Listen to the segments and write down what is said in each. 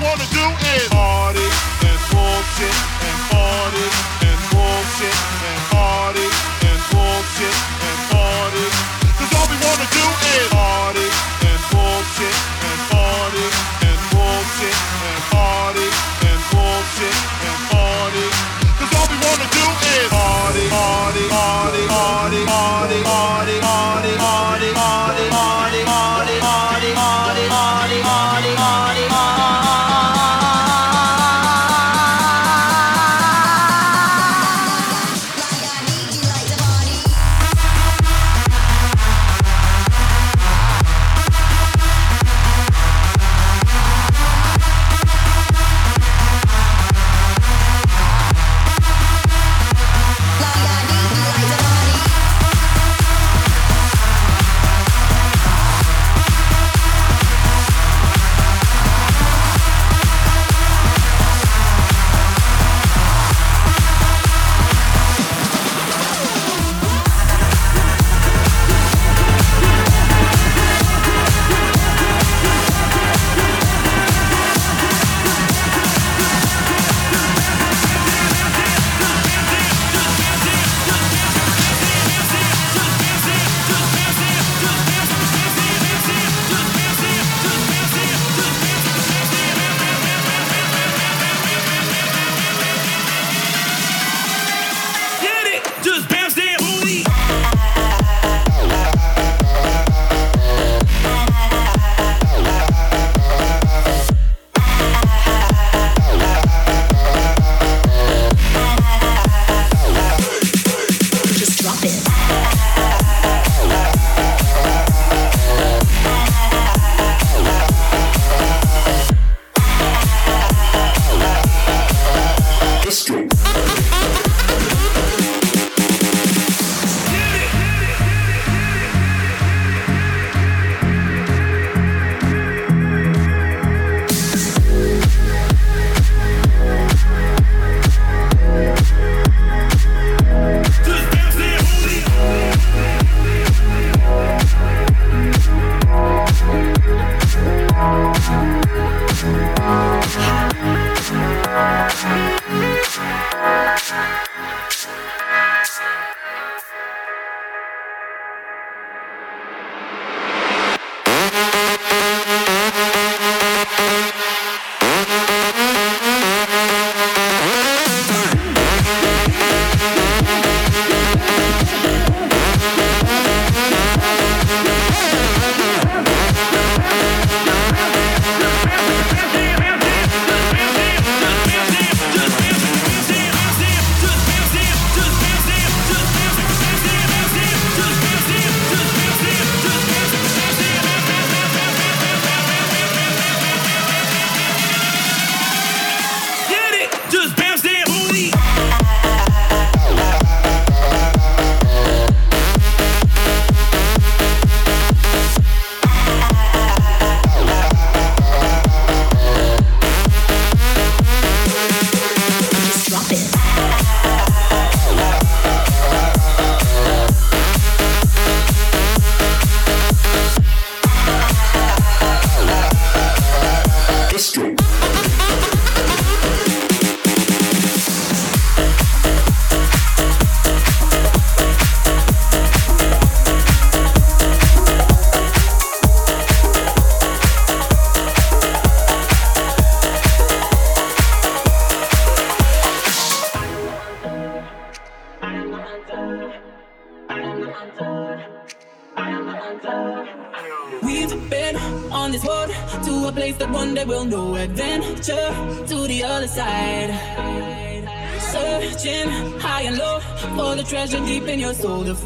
Like I need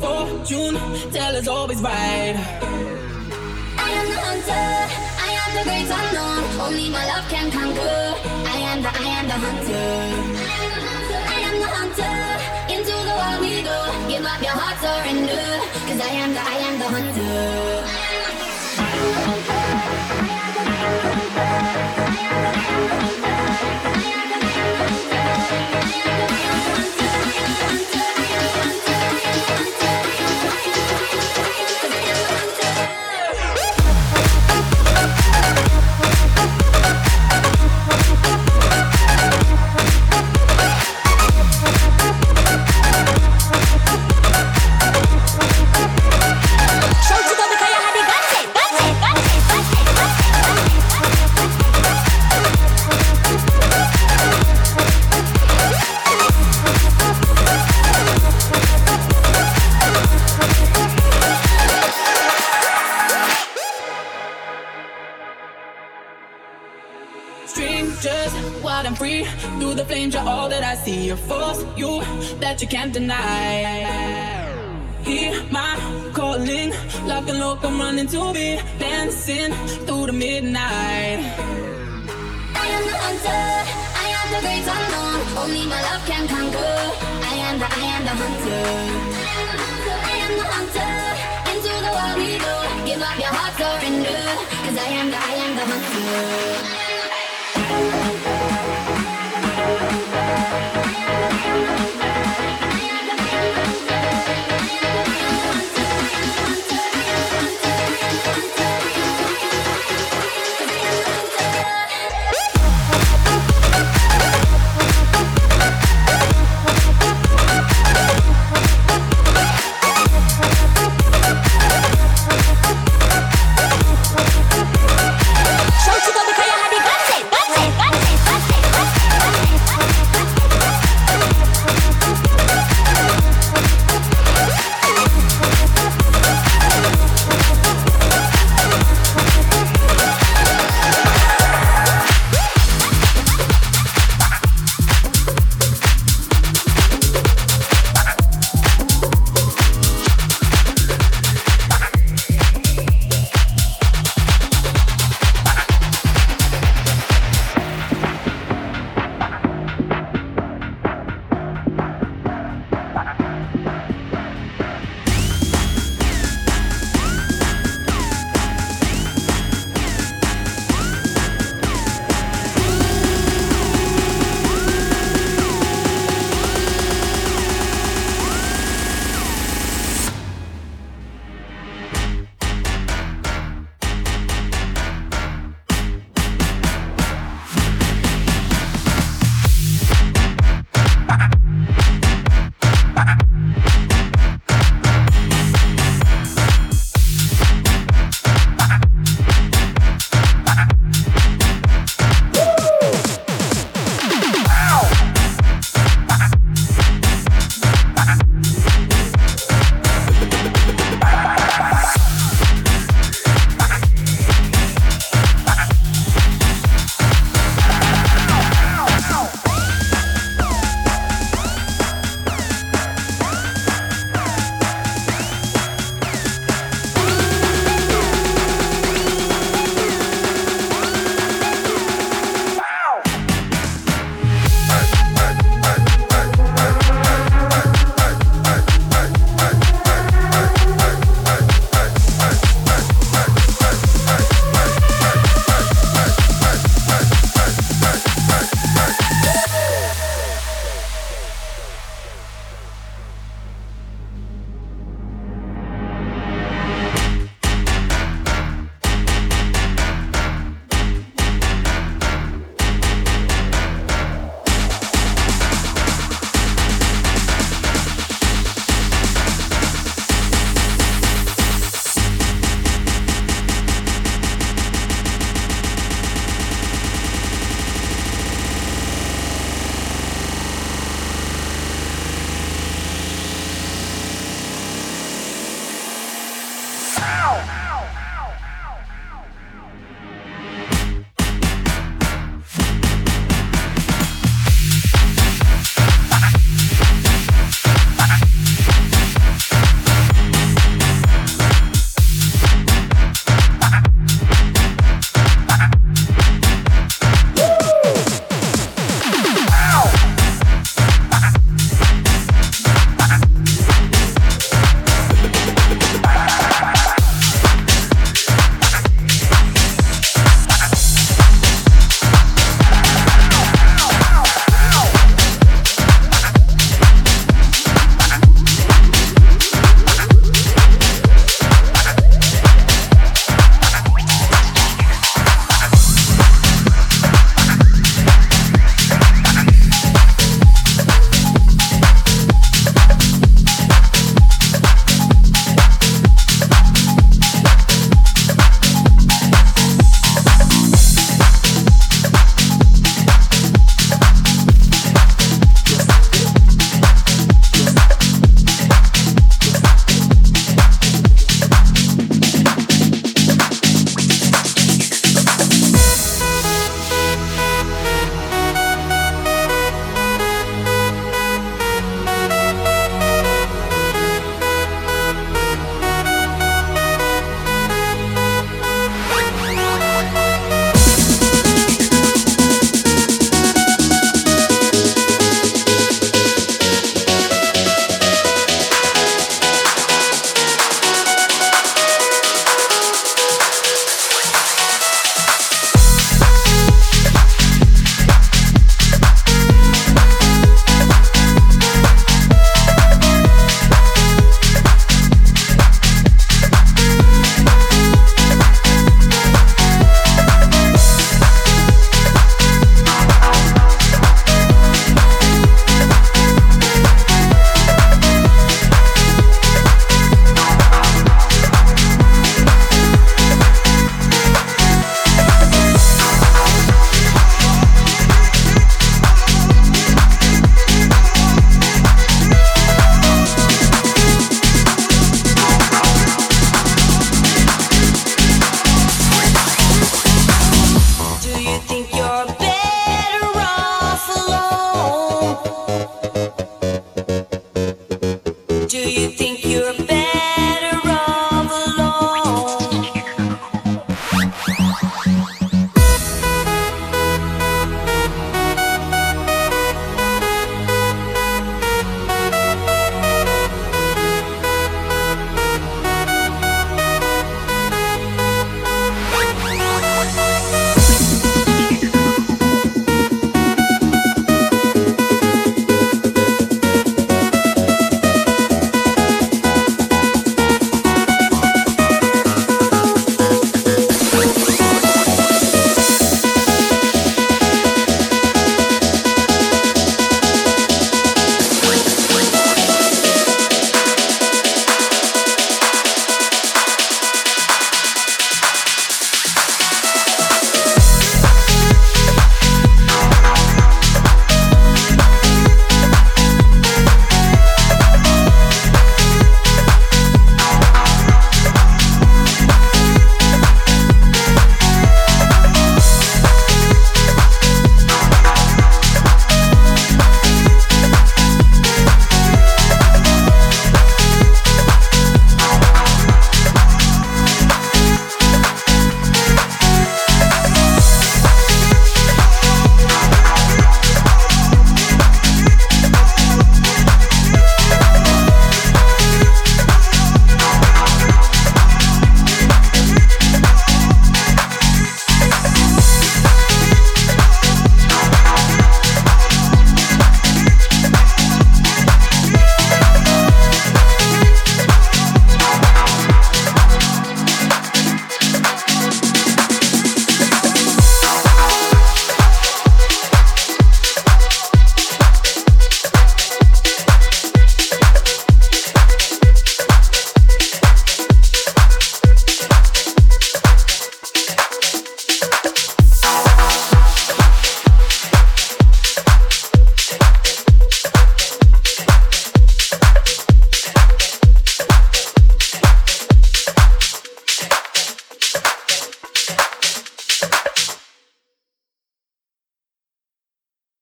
fortune teller's always right. I am the hunter. I am the great unknown. Only my love can conquer. I am the, I am the hunter. I am the hunter. Into the wild we go. Give up your heart, surrender. Cause I am the, I am the hunter. That you can't deny. Hear my calling, lock and lock, I'm running to be dancing through the midnight. I am the hunter. I am the great unknown. Only my love can conquer. I am the, I am the hunter. I am the hunter. Into the wild we go. Give up your heart, surrender. Cause I am the, I am the hunter.